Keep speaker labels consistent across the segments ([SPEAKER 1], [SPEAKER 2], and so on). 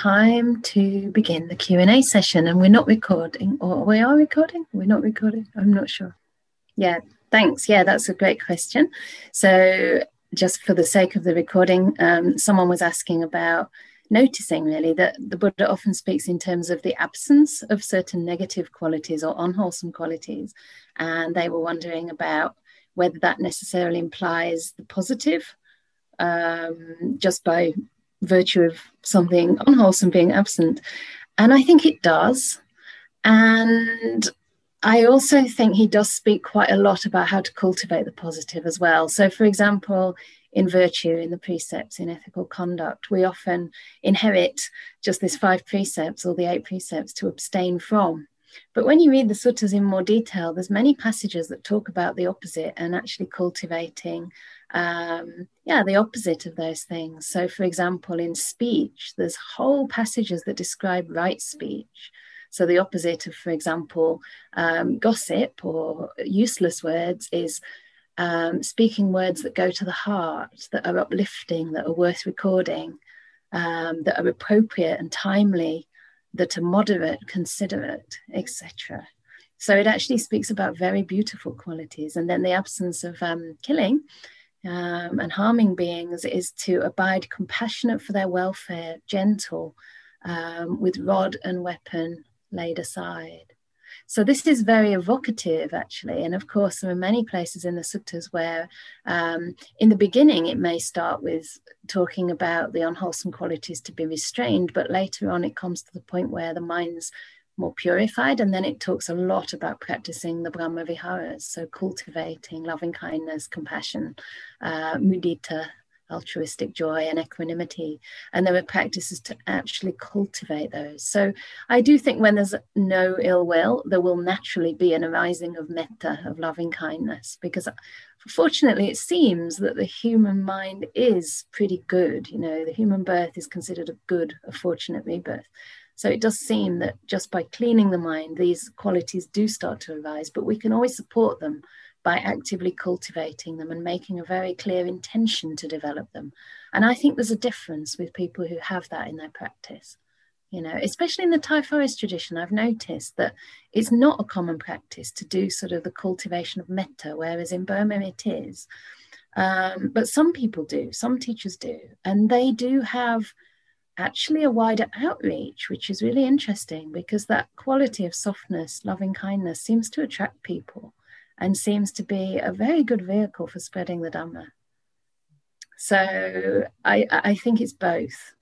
[SPEAKER 1] time to begin the Q&A session and we're not recording or we are recording? We're not recording? I'm not sure. Yeah thanks. Yeah that's a great question. So just for the sake of the recording um, someone was asking about noticing really that the Buddha often speaks in terms of the absence of certain negative qualities or unwholesome qualities and they were wondering about whether that necessarily implies the positive um, just by virtue of something unwholesome being absent. And I think it does. And I also think he does speak quite a lot about how to cultivate the positive as well. So, for example, in virtue, in the precepts, in ethical conduct, we often inherit just these five precepts or the eight precepts to abstain from. But when you read the suttas in more detail, there's many passages that talk about the opposite and actually cultivating, um, yeah, the opposite of those things. So, for example, in speech, there's whole passages that describe right speech. So, the opposite of, for example, um, gossip or useless words is um, speaking words that go to the heart, that are uplifting, that are worth recording, um, that are appropriate and timely that are moderate, considerate, etc. So it actually speaks about very beautiful qualities. And then the absence of um, killing um, and harming beings is to abide compassionate for their welfare, gentle, um, with rod and weapon laid aside. So this is very evocative, actually. And of course, there are many places in the suttas where, um, in the beginning, it may start with talking about the unwholesome qualities to be restrained, but later on, it comes to the point where the mind's more purified, and then it talks a lot about practicing the Brahma Viharas, so cultivating loving kindness, compassion, uh, mudita, altruistic joy and equanimity. And there are practices to actually cultivate those. So I do think when there's no ill will, there will naturally be an arising of metta, of loving kindness, because fortunately it seems that the human mind is pretty good. You know, the human birth is considered a good, a fortunate rebirth. So it does seem that just by cleaning the mind, these qualities do start to arise, but we can always support them by actively cultivating them and making a very clear intention to develop them. And I think there's a difference with people who have that in their practice. You know, especially in the Thai forest tradition, I've noticed that it's not a common practice to do sort of the cultivation of metta, whereas in Burma it is. Um, but some people do, some teachers do, and they do have actually a wider outreach, which is really interesting because that quality of softness, loving kindness seems to attract people and seems to be a very good vehicle for spreading the Dhamma. So I, I think it's both.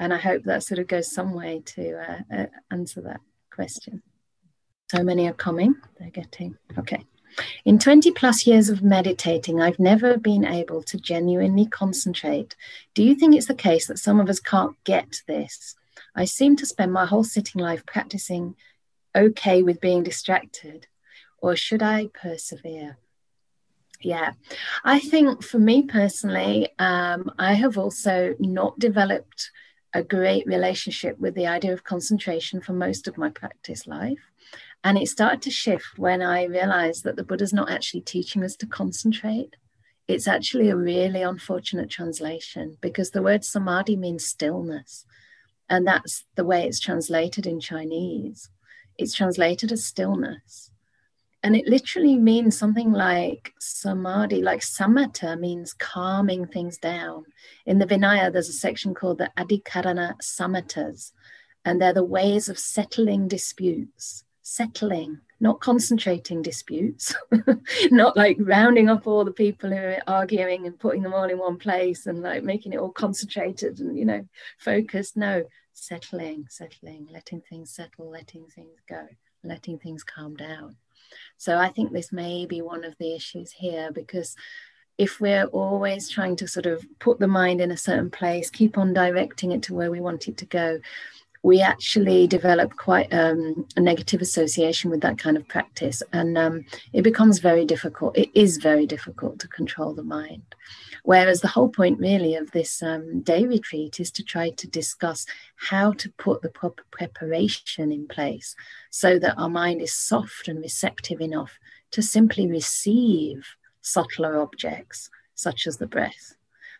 [SPEAKER 1] And I hope that sort of goes some way to uh, uh, answer that question. So many are coming, they're getting, okay. In 20 plus years of meditating, I've never been able to genuinely concentrate. Do you think it's the case that some of us can't get this? I seem to spend my whole sitting life practicing okay with being distracted or should I persevere? Yeah, I think for me personally, um, I have also not developed a great relationship with the idea of concentration for most of my practice life. And it started to shift when I realized that the Buddha's not actually teaching us to concentrate. It's actually a really unfortunate translation because the word samadhi means stillness. And that's the way it's translated in Chinese. It's translated as stillness. And it literally means something like samadhi, like samatha means calming things down. In the Vinaya, there's a section called the Adhikarana Samathas, and they're the ways of settling disputes, settling, not concentrating disputes, not like rounding up all the people who are arguing and putting them all in one place and like making it all concentrated and, you know, focused. No, settling, settling, letting things settle, letting things go, letting things calm down. So I think this may be one of the issues here because if we're always trying to sort of put the mind in a certain place, keep on directing it to where we want it to go, we actually develop quite um, a negative association with that kind of practice. And um, it becomes very difficult. It is very difficult to control the mind. Whereas the whole point, really, of this um, day retreat is to try to discuss how to put the proper preparation in place so that our mind is soft and receptive enough to simply receive subtler objects, such as the breath.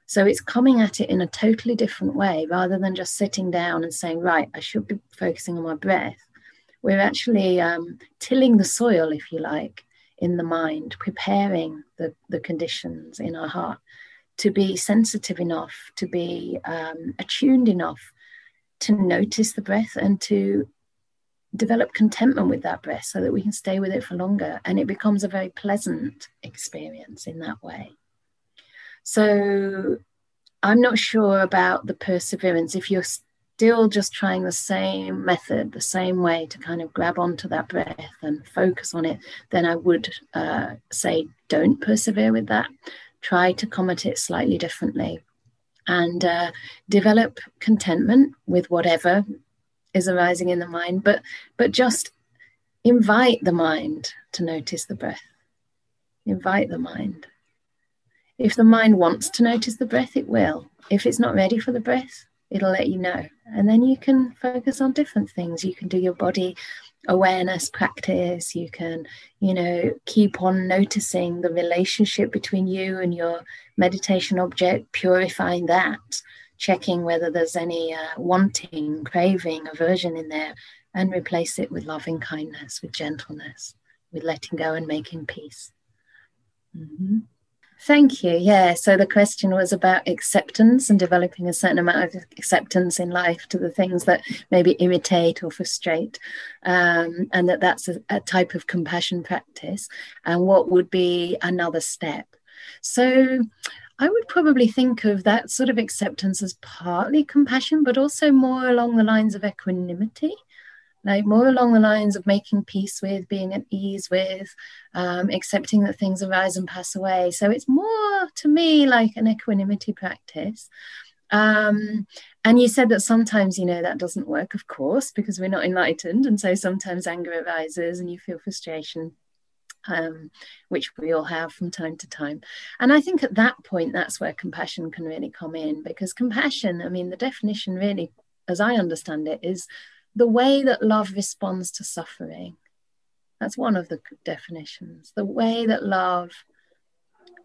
[SPEAKER 1] So it's coming at it in a totally different way rather than just sitting down and saying, right, I should be focusing on my breath. We're actually um, tilling the soil, if you like, in the mind, preparing the, the conditions in our heart to be sensitive enough, to be um, attuned enough to notice the breath and to develop contentment with that breath so that we can stay with it for longer. And it becomes a very pleasant experience in that way. So I'm not sure about the perseverance. If you're still just trying the same method, the same way to kind of grab onto that breath and focus on it, then I would uh, say don't persevere with that. Try to come at it slightly differently and uh, develop contentment with whatever is arising in the mind, but but just invite the mind to notice the breath. Invite the mind. If the mind wants to notice the breath, it will. If it's not ready for the breath, it'll let you know. And then you can focus on different things. You can do your body awareness practice. You can, you know, keep on noticing the relationship between you and your meditation object, purifying that, checking whether there's any uh, wanting, craving, aversion in there, and replace it with loving kindness, with gentleness, with letting go and making peace. Mm-hmm. Thank you. Yeah. So the question was about acceptance and developing a certain amount of acceptance in life to the things that maybe irritate or frustrate, um, and that that's a, a type of compassion practice. And what would be another step? So I would probably think of that sort of acceptance as partly compassion, but also more along the lines of equanimity like more along the lines of making peace with, being at ease with, um, accepting that things arise and pass away. So it's more to me like an equanimity practice. Um, and you said that sometimes, you know, that doesn't work, of course, because we're not enlightened. And so sometimes anger arises and you feel frustration, um, which we all have from time to time. And I think at that point, that's where compassion can really come in, because compassion, I mean, the definition really, as I understand it, is the way that love responds to suffering. That's one of the definitions. The way that love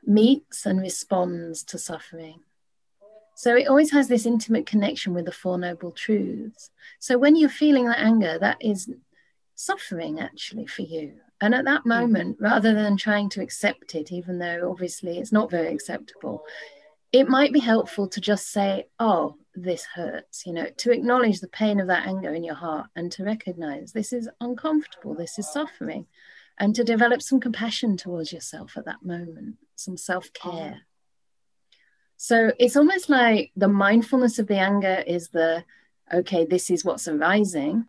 [SPEAKER 1] meets and responds to suffering. So it always has this intimate connection with the Four Noble Truths. So when you're feeling that anger, that is suffering actually for you. And at that hmm. moment, rather than trying to accept it, even though obviously it's not very acceptable, it might be helpful to just say, oh, this hurts, you know, to acknowledge the pain of that anger in your heart and to recognize this is uncomfortable, this is suffering, and to develop some compassion towards yourself at that moment, some self care. Oh. So it's almost like the mindfulness of the anger is the, okay, this is what's arising.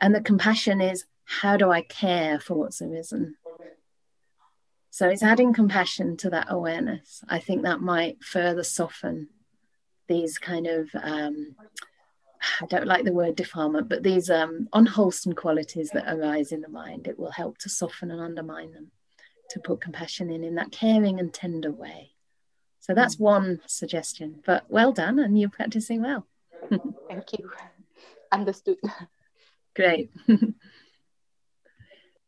[SPEAKER 1] And the compassion is, how do I care for what's arisen? So it's adding compassion to that awareness. I think that might further soften these kind of um, I don't like the word defilement, but these um, unwholesome qualities that arise in the mind. It will help to soften and undermine them, to put compassion in in that caring and tender way. So that's mm. one suggestion. But well done, and you're practicing well.
[SPEAKER 2] Thank you. Understood.
[SPEAKER 1] Great.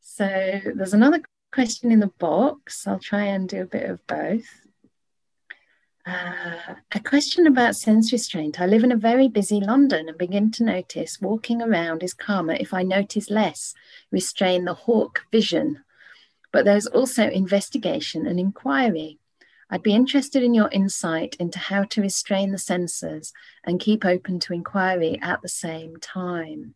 [SPEAKER 1] so there's another question in the box. I'll try and do a bit of both. Uh, a question about sense restraint. I live in a very busy London and begin to notice walking around is calmer if I notice less, restrain the hawk vision. But there's also investigation and inquiry. I'd be interested in your insight into how to restrain the senses and keep open to inquiry at the same time.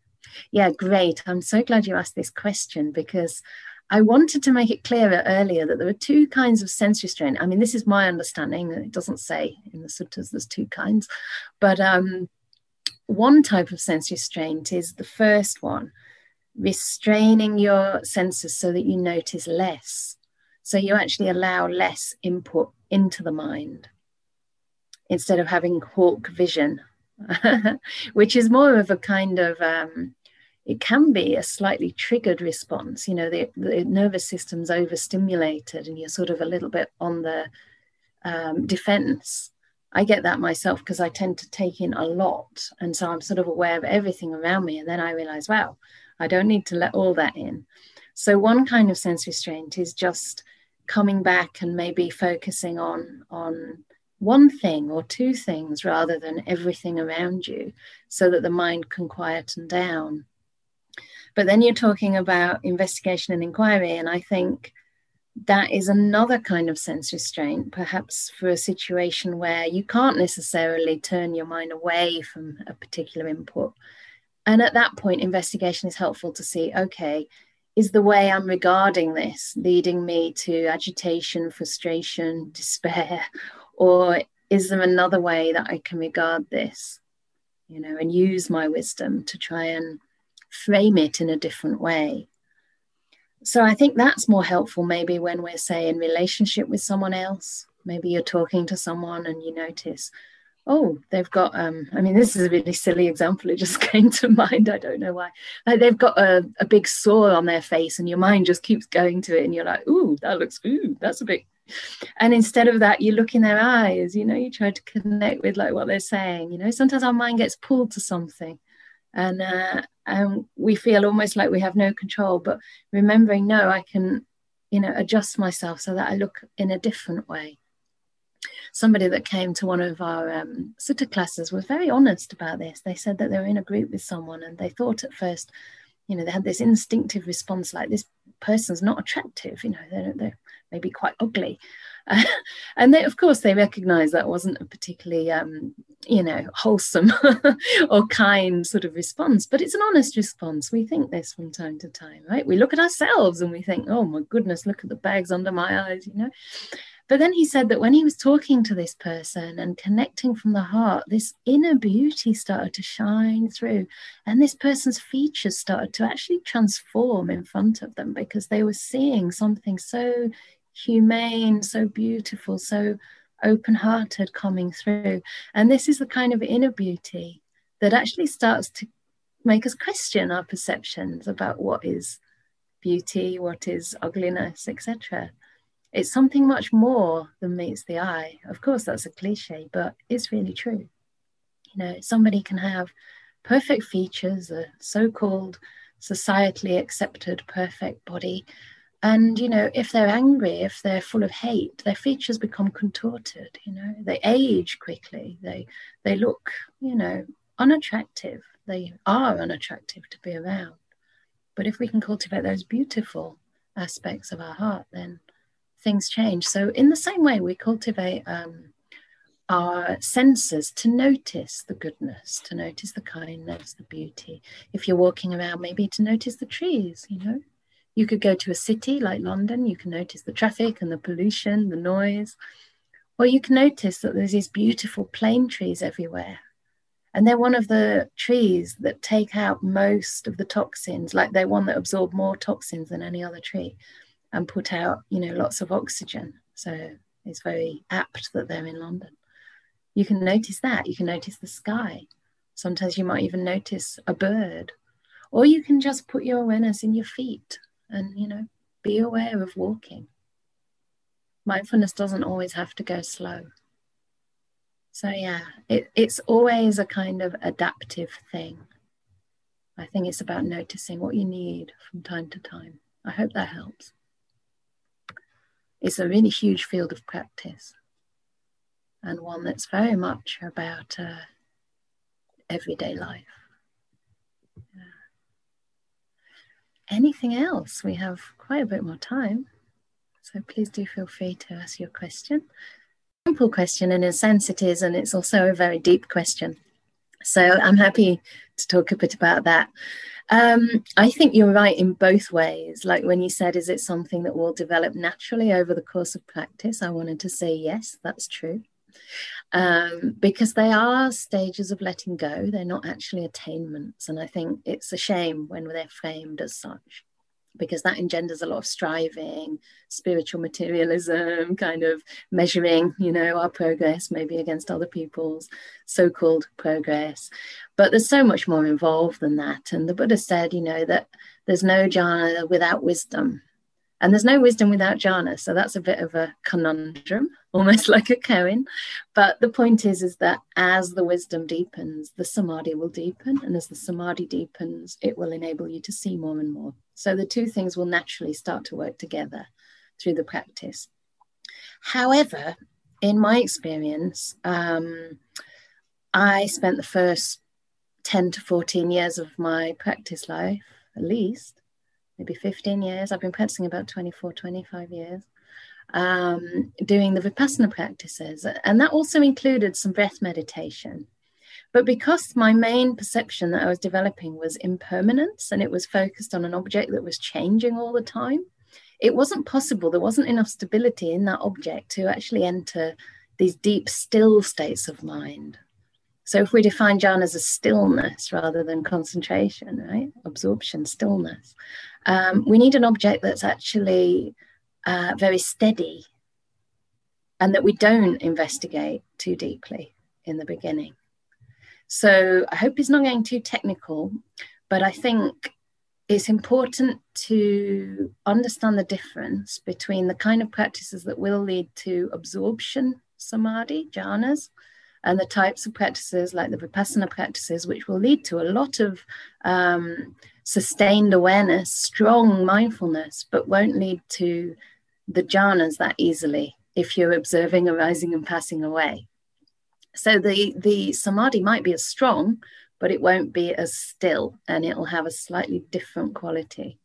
[SPEAKER 1] Yeah, great. I'm so glad you asked this question because I wanted to make it clearer earlier that there are two kinds of sense restraint. I mean, this is my understanding. It doesn't say in the suttas there's two kinds, but um, one type of sense restraint is the first one, restraining your senses so that you notice less. So you actually allow less input into the mind instead of having hawk vision, which is more of a kind of um, it can be a slightly triggered response. You know, the, the nervous system's overstimulated and you're sort of a little bit on the um, defense. I get that myself because I tend to take in a lot. And so I'm sort of aware of everything around me. And then I realize, wow, I don't need to let all that in. So one kind of sense restraint is just coming back and maybe focusing on on one thing or two things rather than everything around you so that the mind can quieten down. But then you're talking about investigation and inquiry, and I think that is another kind of sense restraint, perhaps for a situation where you can't necessarily turn your mind away from a particular input. And at that point, investigation is helpful to see okay, is the way I'm regarding this leading me to agitation, frustration, despair, or is there another way that I can regard this, you know, and use my wisdom to try and frame it in a different way? So I think that's more helpful maybe when we're, say, in relationship with someone else. Maybe you're talking to someone and you notice, oh, they've got, um, I mean, this is a really silly example. It just came to mind. I don't know why. Like they've got a, a big sore on their face and your mind just keeps going to it and you're like, ooh, that looks, ooh, that's a bit and instead of that you look in their eyes you know you try to connect with like what they're saying you know sometimes our mind gets pulled to something and uh, and we feel almost like we have no control but remembering no i can you know adjust myself so that i look in a different way. Somebody that came to one of our um, sutta classes was very honest about this. They said that they were in a group with someone and they thought at first you know they had this instinctive response like this person's not attractive you know they're, they're maybe quite ugly. Uh, and they, of course they recognized that wasn't a particularly um, you know wholesome or kind sort of response but it's an honest response. We think this from time to time right? We look at ourselves and we think oh my goodness look at the bags under my eyes you know but then he said that when he was talking to this person and connecting from the heart, this inner beauty started to shine through. And this person's features started to actually transform in front of them because they were seeing something so humane, so beautiful, so open hearted coming through. And this is the kind of inner beauty that actually starts to make us question our perceptions about what is beauty, what is ugliness, etc it's something much more than meets the eye. Of course, that's a cliche, but it's really true. You know, somebody can have perfect features, a so called societally accepted perfect body. And, you know, if they're angry, if they're full of hate, their features become contorted, you know, they age quickly, they, they look, you know, unattractive. They are unattractive to be around. But if we can cultivate those beautiful aspects of our heart, then things change. So, in the same way, we cultivate um, our senses to notice the goodness, to notice the kindness, the beauty. If you're walking around, maybe to notice the trees, you know. You could go to a city like London, you can notice the traffic and the pollution, the noise. Or you can notice that there's these beautiful plane trees everywhere. And they're one of the trees that take out most of the toxins, like they're one that absorb more toxins than any other tree and put out, you know, lots of oxygen. So it's very apt that they're in London. You can notice that. You can notice the sky. Sometimes you might even notice a bird. Or you can just put your awareness in your feet and, you know, be aware of walking. Mindfulness doesn't always have to go slow. So, yeah, it, it's always a kind of adaptive thing. I think it's about noticing what you need from time to time. I hope that helps. It's a really huge field of practice and one that's very much about uh, everyday life. Yeah. Anything else? We have quite a bit more time. So please do feel free to ask your question. Simple question, in a sense, it is, and it's also a very deep question. So I'm happy to talk a bit about that. Um, I think you're right in both ways. Like when you said, is it something that will develop naturally over the course of practice? I wanted to say, yes, that's true. Um, because they are stages of letting go, they're not actually attainments. And I think it's a shame when they're framed as such because that engenders a lot of striving, spiritual materialism, kind of measuring, you know, our progress maybe against other people's so called progress. But there's so much more involved than that. And the Buddha said, you know, that there's no jhana without wisdom. And there's no wisdom without jhana. So that's a bit of a conundrum, almost like a koan. But the point is, is that as the wisdom deepens, the samadhi will deepen. And as the samadhi deepens, it will enable you to see more and more. So the two things will naturally start to work together through the practice. However, in my experience, um, I spent the first 10 to 14 years of my practice life, at least, maybe 15 years. I've been practicing about 24, 25 years, um, doing the Vipassana practices. And that also included some breath meditation. But because my main perception that I was developing was impermanence and it was focused on an object that was changing all the time, it wasn't possible. There wasn't enough stability in that object to actually enter these deep, still states of mind. So if we define jhana as a stillness rather than concentration, right? Absorption, stillness. Um, we need an object that's actually uh, very steady and that we don't investigate too deeply in the beginning. So I hope it's not getting too technical, but I think it's important to understand the difference between the kind of practices that will lead to absorption samadhi, jhanas, and the types of practices like the vipassana practices, which will lead to a lot of um, sustained awareness, strong mindfulness, but won't lead to the jhanas that easily if you're observing arising and passing away. So the, the samadhi might be as strong, but it won't be as still and it'll have a slightly different quality.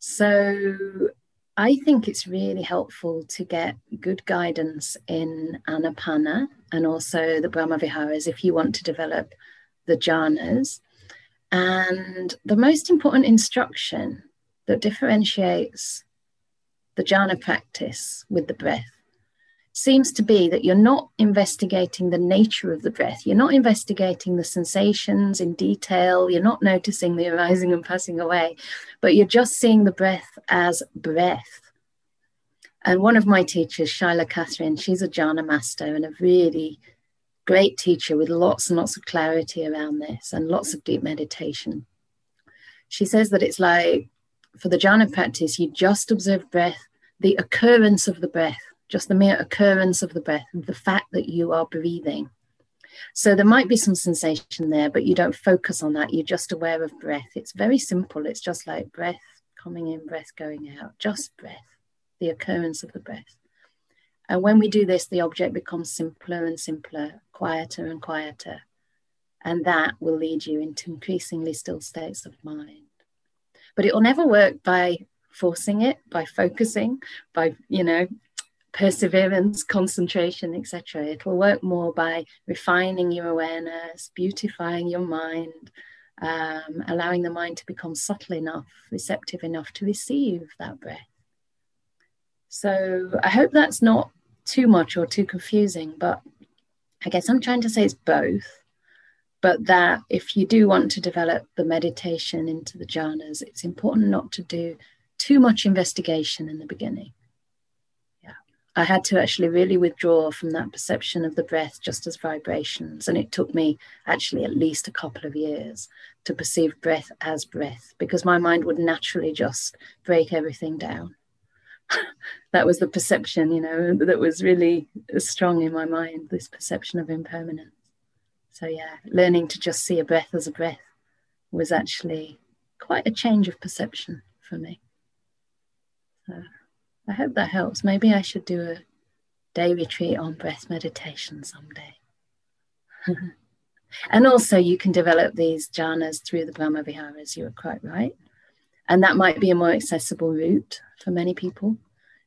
[SPEAKER 1] So I think it's really helpful to get good guidance in Anapana and also the Brahma Viharas if you want to develop the jhanas. And the most important instruction that differentiates the jhana practice with the breath seems to be that you're not investigating the nature of the breath. You're not investigating the sensations in detail. You're not noticing the arising and passing away, but you're just seeing the breath as breath. And one of my teachers, Shaila Catherine, she's a jhana master and a really great teacher with lots and lots of clarity around this and lots of deep meditation. She says that it's like for the jhana practice, you just observe breath, the occurrence of the breath, just the mere occurrence of the breath, the fact that you are breathing. So there might be some sensation there, but you don't focus on that. You're just aware of breath. It's very simple. It's just like breath coming in, breath going out, just breath, the occurrence of the breath. And when we do this, the object becomes simpler and simpler, quieter and quieter. And that will lead you into increasingly still states of mind. But it will never work by forcing it, by focusing, by, you know, perseverance, concentration, etc. It'll work more by refining your awareness, beautifying your mind, um, allowing the mind to become subtle enough, receptive enough to receive that breath. So I hope that's not too much or too confusing, but I guess I'm trying to say it's both. But that if you do want to develop the meditation into the jhanas, it's important not to do too much investigation in the beginning Yeah. I had to actually really withdraw from that perception of the breath just as vibrations. And it took me actually at least a couple of years to perceive breath as breath because my mind would naturally just break everything down. that was the perception, you know, that was really strong in my mind this perception of impermanence. So, yeah, learning to just see a breath as a breath was actually quite a change of perception for me. I hope that helps. Maybe I should do a day retreat on breath meditation someday. and also, you can develop these jhanas through the Brahma Viharas, you are quite right. And that might be a more accessible route for many people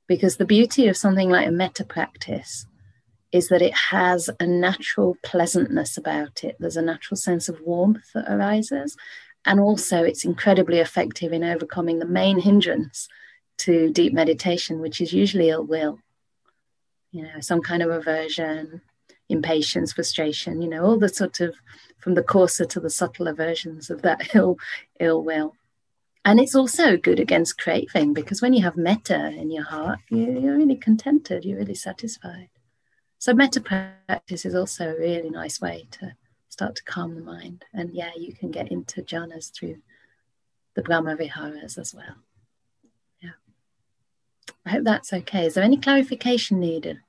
[SPEAKER 1] because the beauty of something like a metta practice is that it has a natural pleasantness about it. There's a natural sense of warmth that arises. And also, it's incredibly effective in overcoming the main hindrance to deep meditation, which is usually ill will, you know, some kind of aversion, impatience, frustration, you know, all the sort of from the coarser to the subtler versions of that ill ill will. And it's also good against craving because when you have metta in your heart, you, you're really contented, you're really satisfied. So metta practice is also a really nice way to start to calm the mind. And yeah, you can get into jhanas through the Brahma Viharas as well. I hope that's okay. Is there any clarification needed?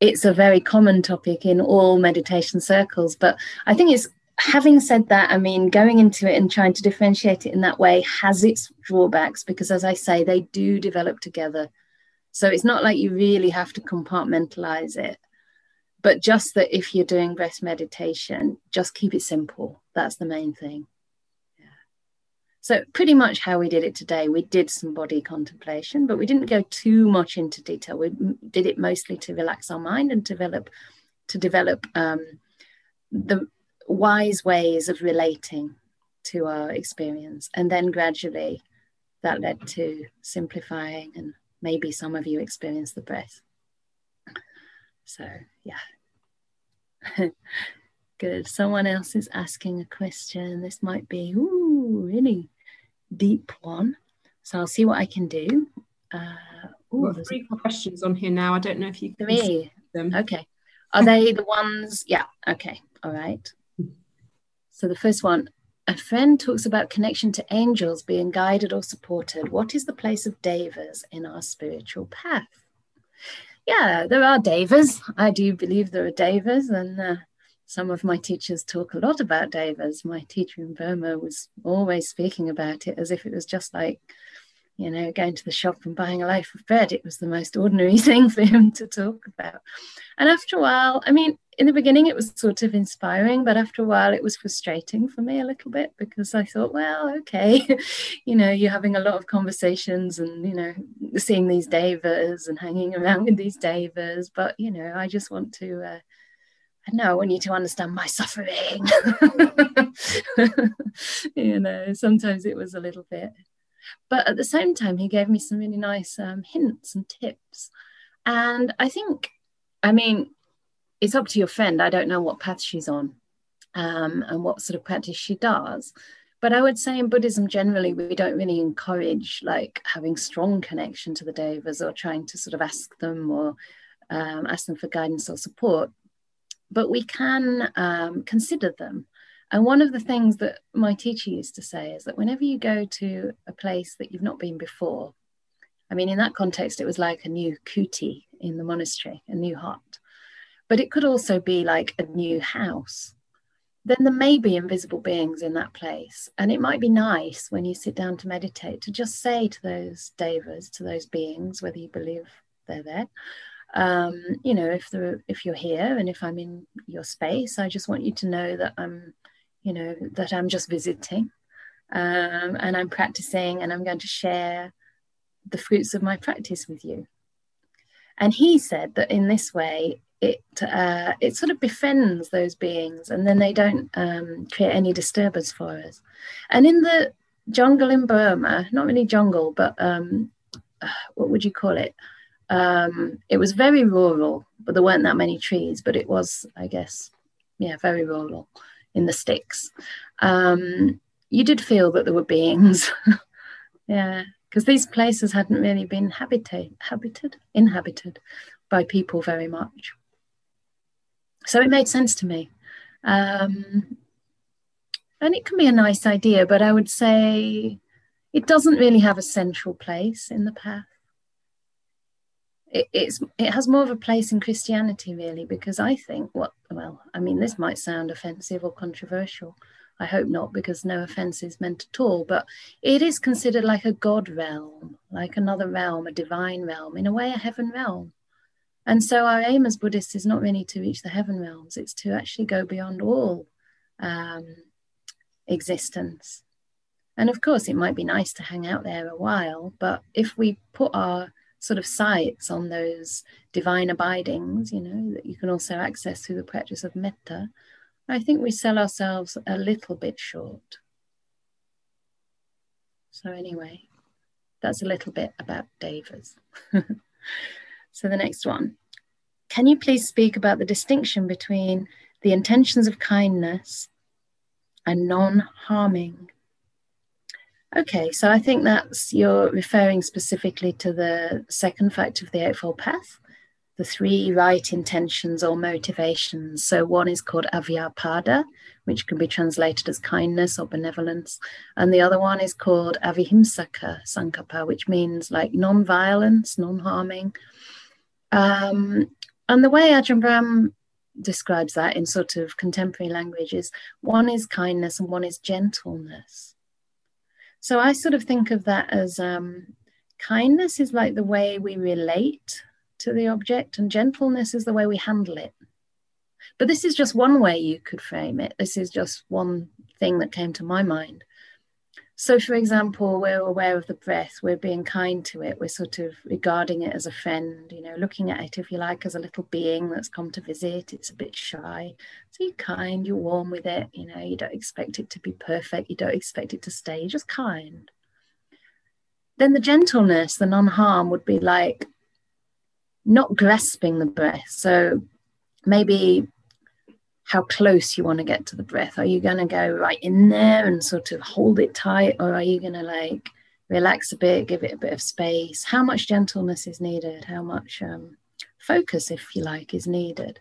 [SPEAKER 1] It's a very common topic in all meditation circles, but I think it's having said that, I mean, going into it and trying to differentiate it in that way has its drawbacks because, as I say, they do develop together. So it's not like you really have to compartmentalize it, but just that if you're doing breath meditation, just keep it simple. That's the main thing. So, pretty much how we did it today, we did some body contemplation, but we didn't go too much into detail. We did it mostly to relax our mind and develop to develop um, the wise ways of relating to our experience, and then gradually that led to simplifying, and maybe some of you experienced the breath. So, yeah. Good. Someone else is asking a question. This might be, ooh, really deep one. So I'll see what I can do. Uh,
[SPEAKER 3] ooh, Got three questions on here now. I don't know if you
[SPEAKER 1] can me. them. Okay. Are they the ones? Yeah. Okay. All right. So the first one, a friend talks about connection to angels being guided or supported. What is the place of devas in our spiritual path? Yeah, there are devas. I do believe there are devas, and uh, some of my teachers talk a lot about devas. My teacher in Burma was always speaking about it as if it was just like, you know, going to the shop and buying a loaf of bread. It was the most ordinary thing for him to talk about. And after a while, I mean, in the beginning it was sort of inspiring, but after a while it was frustrating for me a little bit because I thought, well, okay, you know, you're having a lot of conversations and, you know, seeing these devas and hanging around with these devas, but, you know, I just want to. Uh, no, I want you to understand my suffering. you know, sometimes it was a little bit. But at the same time, he gave me some really nice um, hints and tips. And I think, I mean, it's up to your friend. I don't know what path she's on um, and what sort of practice she does. But I would say in Buddhism generally, we don't really encourage like having strong connection to the devas or trying to sort of ask them or um, ask them for guidance or support but we can um, consider them. And one of the things that my teacher used to say is that whenever you go to a place that you've not been before, I mean, in that context, it was like a new kuti in the monastery, a new hut, but it could also be like a new house. Then there may be invisible beings in that place. And it might be nice when you sit down to meditate to just say to those devas, to those beings, whether you believe they're there, um, you know, if the if you're here and if I'm in your space, I just want you to know that I'm, you know, that I'm just visiting, um, and I'm practicing, and I'm going to share the fruits of my practice with you. And he said that in this way, it uh, it sort of befriends those beings, and then they don't um, create any disturbance for us. And in the jungle in Burma, not really jungle, but um, uh, what would you call it? Um, it was very rural, but there weren't that many trees, but it was, I guess, yeah, very rural in the sticks. Um, you did feel that there were beings. yeah, because these places hadn't really been habitate, habited, inhabited by people very much. So it made sense to me. Um, and it can be a nice idea, but I would say it doesn't really have a central place in the path it, it's it has more of a place in Christianity really because I think what well I mean this might sound offensive or controversial. I hope not because no offense is meant at all but it is considered like a god realm like another realm a divine realm in a way a heaven realm. And so our aim as Buddhists is not really to reach the heaven realms it's to actually go beyond all um, existence. And of course it might be nice to hang out there a while but if we put our sort of sights on those divine abidings, you know, that you can also access through the practice of metta, I think we sell ourselves a little bit short. So, anyway, that's a little bit about devas. so, the next one. Can you please speak about the distinction between the intentions of kindness and non harming? Okay, so I think that's you're referring specifically to the second factor of the Eightfold Path, the three right intentions or motivations. So one is called avyapada, which can be translated as kindness or benevolence, and the other one is called avihimsaka sankappa, which means like non-violence, non-harming. Um, and the way Ajahn Brahm describes that in sort of contemporary language is one is kindness and one is gentleness. So I sort of think of that as um, kindness is like the way we relate to the object, and gentleness is the way we handle it. But this is just one way you could frame it. This is just one thing that came to my mind. So, for example, we're aware of the breath, we're being kind to it, we're sort of regarding it as a friend, you know, looking at it, if you like, as a little being that's come to visit. It's a bit shy. So, you're kind, you're warm with it, you know, you don't expect it to be perfect, you don't expect it to stay, you're just kind. Then the gentleness, the non harm would be like not grasping the breath. So, maybe how close you want to get to the breath. Are you going to go right in there and sort of hold it tight, or are you going to like relax a bit, give it a bit of space? How much gentleness is needed? How much um, focus, if you like, is needed?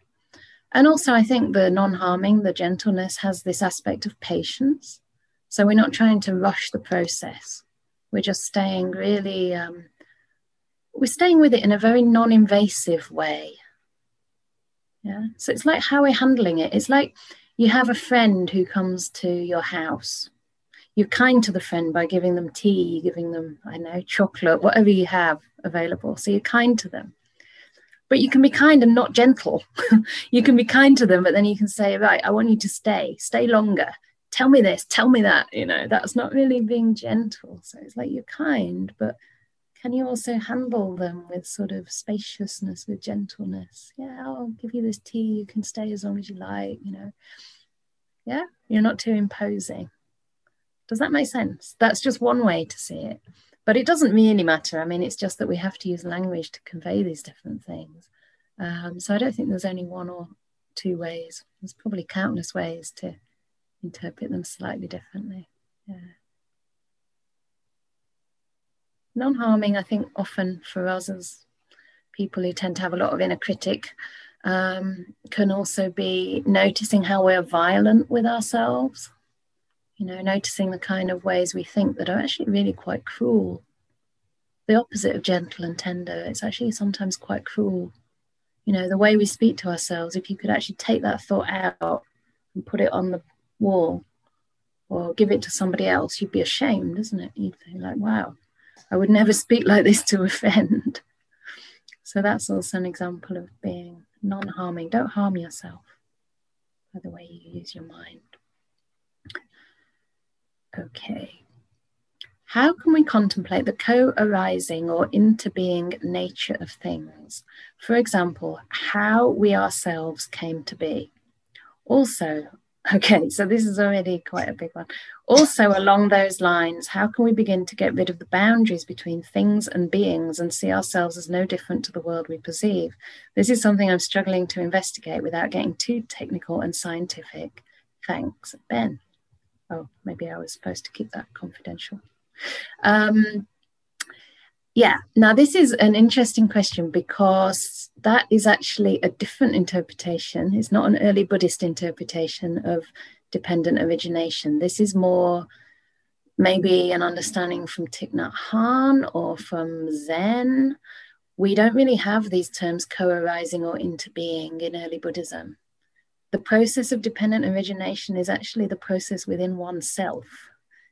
[SPEAKER 1] And also, I think the non harming, the gentleness has this aspect of patience. So we're not trying to rush the process. We're just staying really, um, we're staying with it in a very non invasive way. Yeah. So it's like how we're handling it. It's like you have a friend who comes to your house. You're kind to the friend by giving them tea, giving them, I know, chocolate, whatever you have available. So you're kind to them. But you can be kind and not gentle. you can be kind to them, but then you can say, right, I want you to stay, stay longer. Tell me this, tell me that. You know, that's not really being gentle. So it's like you're kind, but can you also handle them with sort of spaciousness, with gentleness? Yeah, I'll give you this tea. You can stay as long as you like, you know. Yeah, you're not too imposing. Does that make sense? That's just one way to see it. But it doesn't really matter. I mean, it's just that we have to use language to convey these different things. Um, so I don't think there's only one or two ways. There's probably countless ways to interpret them slightly differently. Yeah non harming, I think, often for us as people who tend to have a lot of inner critic, um, can also be noticing how we're violent with ourselves. You know, noticing the kind of ways we think that are actually really quite cruel. The opposite of gentle and tender, it's actually sometimes quite cruel. You know, the way we speak to ourselves, if you could actually take that thought out and put it on the wall or give it to somebody else, you'd be ashamed, isn't it? You'd be like, wow, I would never speak like this to offend. So that's also an example of being non harming. Don't harm yourself by the way you use your mind. Okay. How can we contemplate the co arising or interbeing nature of things? For example, how we ourselves came to be. Also, Okay, so this is already quite a big one. Also, along those lines, how can we begin to get rid of the boundaries between things and beings and see ourselves as no different to the world we perceive? This is something I'm struggling to investigate without getting too technical and scientific. Thanks, Ben. Oh, maybe I was supposed to keep that confidential. Um, yeah, now this is an interesting question because that is actually a different interpretation. It's not an early Buddhist interpretation of dependent origination. This is more maybe an understanding from Thich Nhat Hanh or from Zen. We don't really have these terms co arising or interbeing in early Buddhism. The process of dependent origination is actually the process within oneself.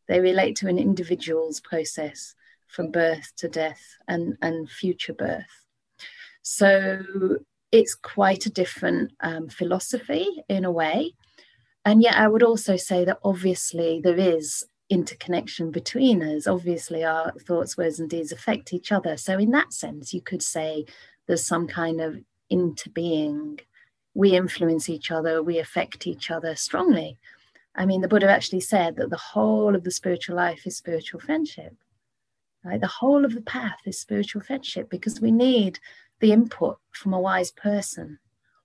[SPEAKER 1] They relate to an individual's process from birth to death and, and future birth. So it's quite a different um, philosophy in a way. And yet, I would also say that obviously there is interconnection between us. Obviously, our thoughts, words, and deeds affect each other. So, in that sense, you could say there's some kind of interbeing. We influence each other, we affect each other strongly. I mean, the Buddha actually said that the whole of the spiritual life is spiritual friendship. Right? The whole of the path is spiritual friendship because we need the input from a wise person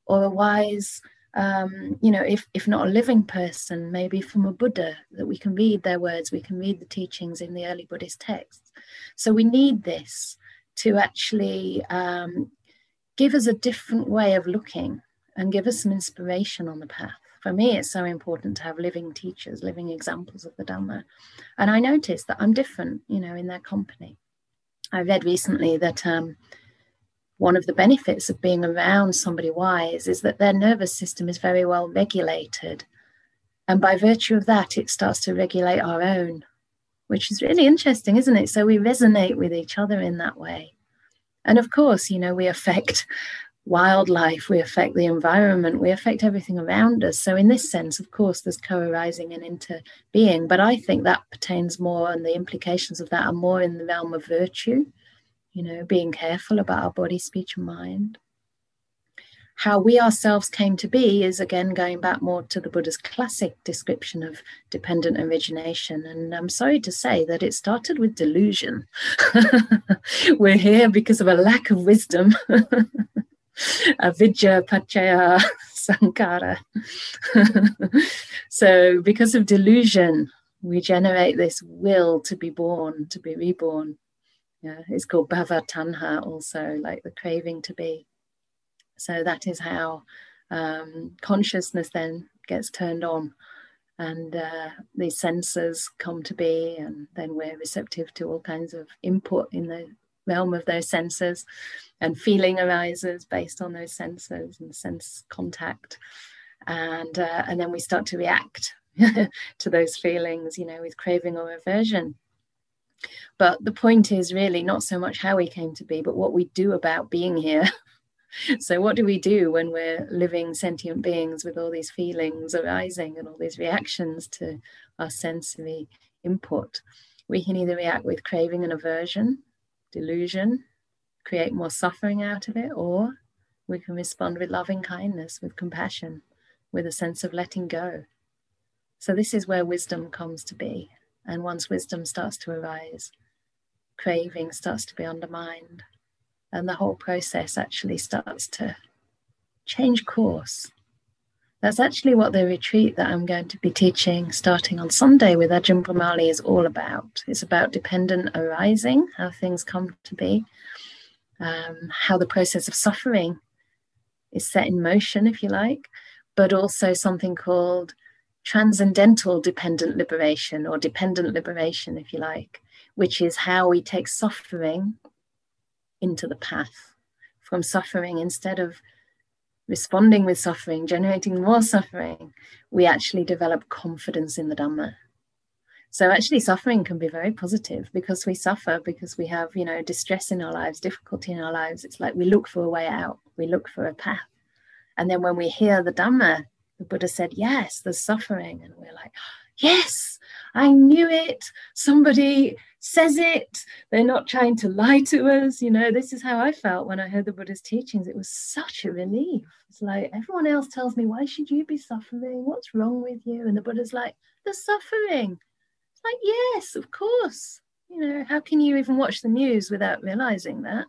[SPEAKER 1] or a wise, um, you know, if, if not a living person, maybe from a Buddha, that we can read their words, we can read the teachings in the early Buddhist texts. So we need this to actually um, give us a different way of looking and give us some inspiration on the path for me, it's so important to have living teachers, living examples of the Dhamma. And I noticed that I'm different, you know, in their company. I read recently that um, one of the benefits of being around somebody wise is that their nervous system is very well regulated. And by virtue of that, it starts to regulate our own. which is really interesting, isn't it? So we resonate with each other in that way. And of course, you know, we affect wildlife, we affect the environment, we affect everything around us. So, in this sense, of course, there's co arising and interbeing. But I think that pertains more, and the implications of that are more in the realm of virtue, you know, being careful about our body, speech, and mind. How we ourselves came to be is again going back more to the Buddha's classic description of dependent origination. And I'm sorry to say that it started with delusion. We're here because of a lack of wisdom. avidya paccaya sankhara. so, because of delusion, we generate this will to be born, to be reborn. Yeah, it's called bhava tanha, also like the craving to be. So that is how um, consciousness then gets turned on, and uh, these senses come to be, and then we're receptive to all kinds of input in the realm of those senses and feeling arises based on those senses and sense contact. And uh, and then we start to react to those feelings you know with craving or aversion. But the point is really not so much how we came to be but what we do about being here. So what do we do when we're living sentient beings with all these feelings arising and all these reactions to our sensory input? We can either react with craving and aversion delusion, create more suffering out of it, or we can respond with loving kindness, with compassion, with a sense of letting go. So, this is where wisdom comes to be. And once wisdom starts to arise, craving starts to be undermined, and the whole process actually starts to change course. That's actually what the retreat that I'm going to be teaching starting on Sunday with Ajahn Brahmali is all about. It's about dependent arising, how things come to be, um, how the process of suffering is set in motion, if you like, but also something called transcendental dependent liberation or dependent liberation, if you like, which is how we take suffering into the path. From suffering, instead of responding with suffering, generating more suffering, we actually develop confidence in the Dhamma. So actually suffering can be very positive because we suffer because we have, you know, distress in our lives, difficulty in our lives. It's like we look for a way out, we look for a path. And then when we hear the Dhamma, the Buddha said, yes, there's suffering. And we're like, yes, I knew it. Somebody says it. They're not trying to lie to us. You know, this is how I felt when I heard the Buddha's teachings. It was such a relief. It's like everyone else tells me, why should you be suffering? What's wrong with you? And the Buddha's like, the suffering. It's like, yes, of course. You know, how can you even watch the news without realizing that?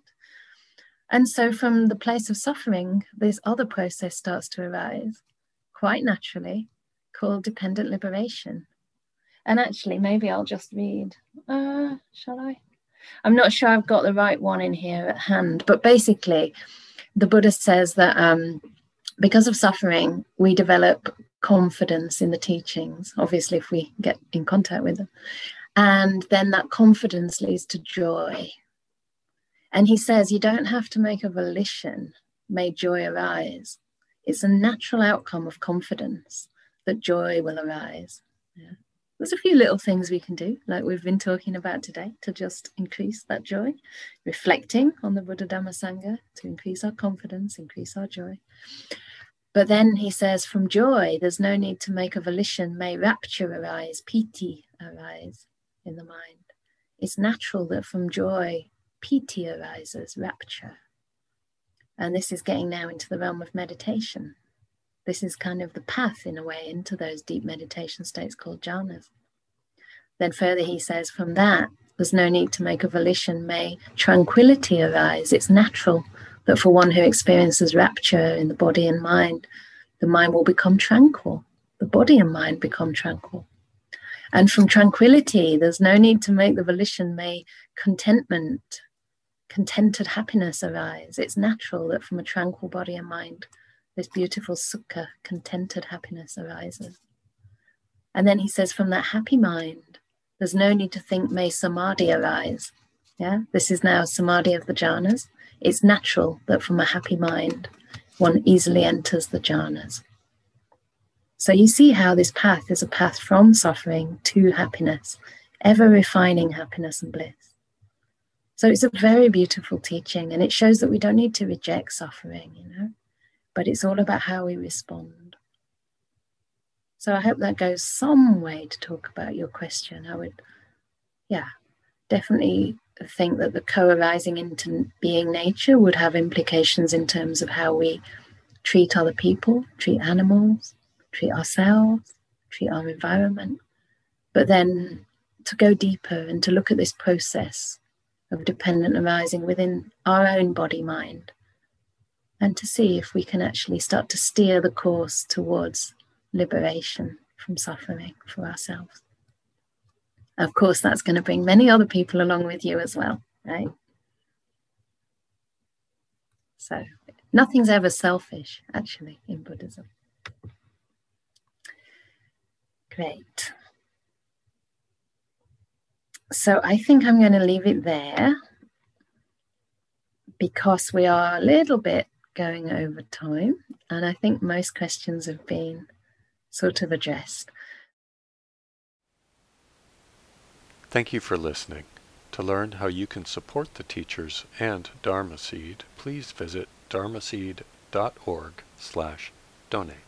[SPEAKER 1] And so, from the place of suffering, this other process starts to arise quite naturally called dependent liberation. And actually, maybe I'll just read. Uh, shall I? I'm not sure I've got the right one in here at hand, but basically, the Buddha says that um, because of suffering, we develop confidence in the teachings, obviously, if we get in contact with them. And then that confidence leads to joy. And he says, you don't have to make a volition, may joy arise. It's a natural outcome of confidence that joy will arise. Yeah there's a few little things we can do, like we've been talking about today, to just increase that joy, reflecting on the Buddha Dhamma Sangha to increase our confidence, increase our joy. But then he says, from joy, there's no need to make a volition, may rapture arise, piti arise in the mind. It's natural that from joy, piti arises, rapture. And this is getting now into the realm of meditation this is kind of the path in a way into those deep meditation states called jhanas. Then further, he says, from that, there's no need to make a volition, may tranquility arise. It's natural that for one who experiences rapture in the body and mind, the mind will become tranquil, the body and mind become tranquil. And from tranquility, there's no need to make the volition, may contentment, contented happiness arise. It's natural that from a tranquil body and mind, this beautiful sukha, contented happiness arises. And then he says, from that happy mind, there's no need to think, may samadhi arise. Yeah, this is now samadhi of the jhanas. It's natural that from a happy mind, one easily enters the jhanas. So you see how this path is a path from suffering to happiness, ever refining happiness and bliss. So it's a very beautiful teaching, and it shows that we don't need to reject suffering, you know, but it's all about how we respond. So I hope that goes some way to talk about your question. I would, yeah, definitely think that the co arising into being nature would have implications in terms of how we treat other people, treat animals, treat ourselves, treat our environment. But then to go deeper and to look at this process of dependent arising within our own body mind and to see if we can actually start to steer the course towards liberation from suffering for ourselves. Of course, that's going to bring many other people along with you as well, right? So, nothing's ever selfish, actually, in Buddhism. Great. So I think I'm going to leave it there because we are a little bit going over time, and I think most questions have been sort of addressed.
[SPEAKER 4] Thank you for listening. To learn how you can support the teachers and Dharma Seed, please visit dharmaseed.org slash donate.